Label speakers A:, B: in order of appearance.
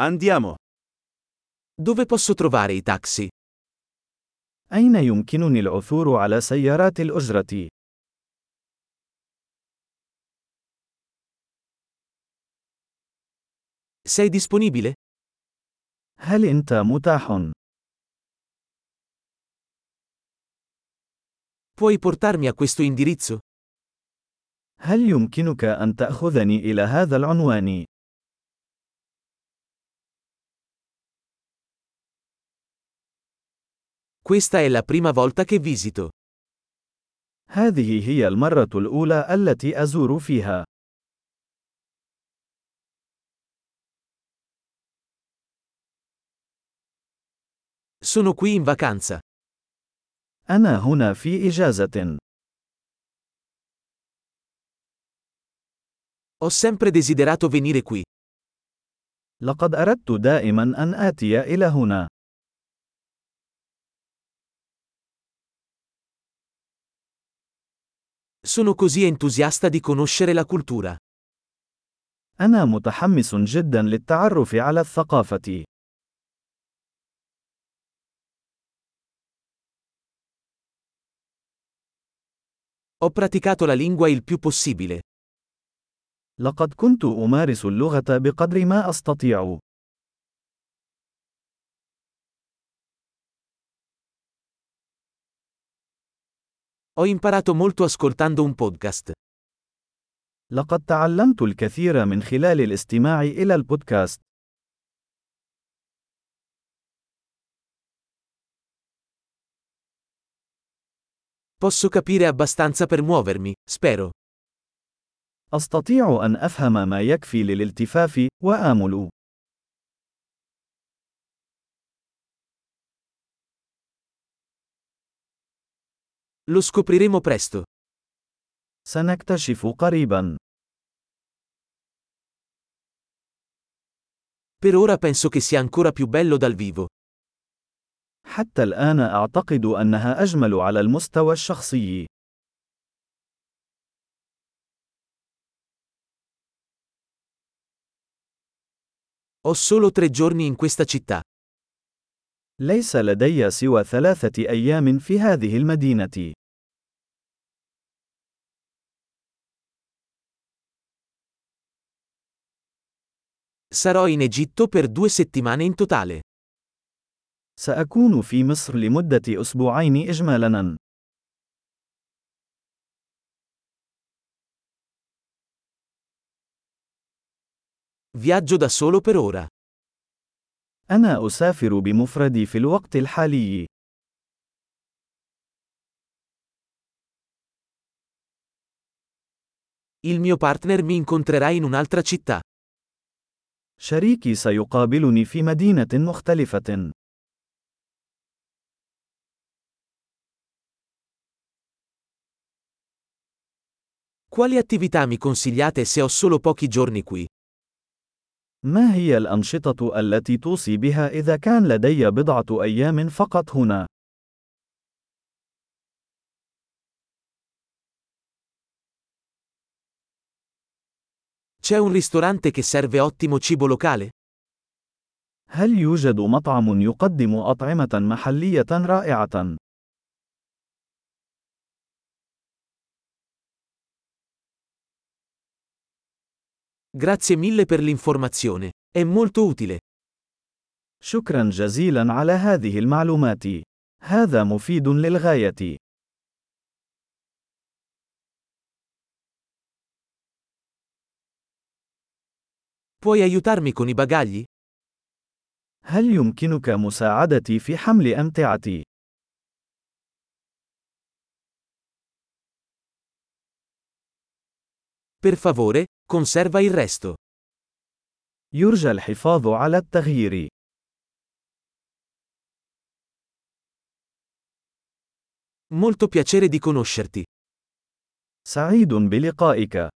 A: Andiamo.
B: Dove posso trovare i taxi?
C: أين يمكنني العثور على سيارات الأجرة؟
B: Sei disponibile?
C: هل أنت متاح؟
B: Puoi portarmi a questo indirizzo?
C: هل يمكنك أن تأخذني إلى هذا العنوان؟
B: Questa è la prima volta che visito.
C: هذه هي المرة الأولى التي أزور فيها.
B: Sono qui in vacanza.
C: أنا هنا في إجازة.
B: Ho sempre desiderato venire qui.
C: لقد أردت دائما أن آتي إلى هنا.
B: Sono così entusiasta di conoscere la cultura.
C: أنا متحمس جدا للتعرف على الثقافة.
B: Ho praticato la lingua il più possibile.
C: لقد كنت أمارس اللغة بقدر ما أستطيع.
B: Ho imparato molto ascoltando un podcast.
C: لقد تعلمت الكثير من خلال الاستماع إلى البودكاست.
B: Posso capire abbastanza per muovermi, spero.
C: أستطيع أن أفهم ما يكفي للالتفاف، وآمل.
B: Lo scopriremo presto.
C: سنكتشف قريبا.
B: Per ora penso che sia ancora più bello dal vivo.
C: حتى الآن أعتقد أنها أجمل على المستوى الشخصي.
B: Ho solo tre giorni in questa città.
C: ليس لدي سوى ثلاثة أيام في هذه المدينة.
B: Sarò in Egitto per due settimane in totale.
C: سأكون في مصر لمدة أسبوعين إجمالاً.
B: Viaggio da solo per ora.
C: أنا أسافر بمفردي في الوقت الحالي.
B: Il mio partner mi incontrerà in un'altra città.
C: شريكي سيقابلني في مدينة مختلفة.
B: Quali attività mi consigliate se ho solo pochi giorni qui?
C: ما هي الأنشطة التي توصي بها إذا كان لدي بضعة أيام فقط هنا؟
B: C'è un ristorante che serve ottimo cibo locale?
C: هل يوجد مطعم يقدم أطعمة محلية رائعة؟
B: Grazie mille per l'informazione. È molto utile.
C: شكرا جزيلا على هذه المعلومات. هذا مفيد للغاية.
B: Puoi aiutarmi con i bagagli?
C: هل يمكنك مساعدتي في حمل أمتعتي؟
B: Per favore, conserva il resto.
C: يرجى الحفاظ على التغيير.
B: Molto piacere di conoscerti.
C: سعيد بلقائك.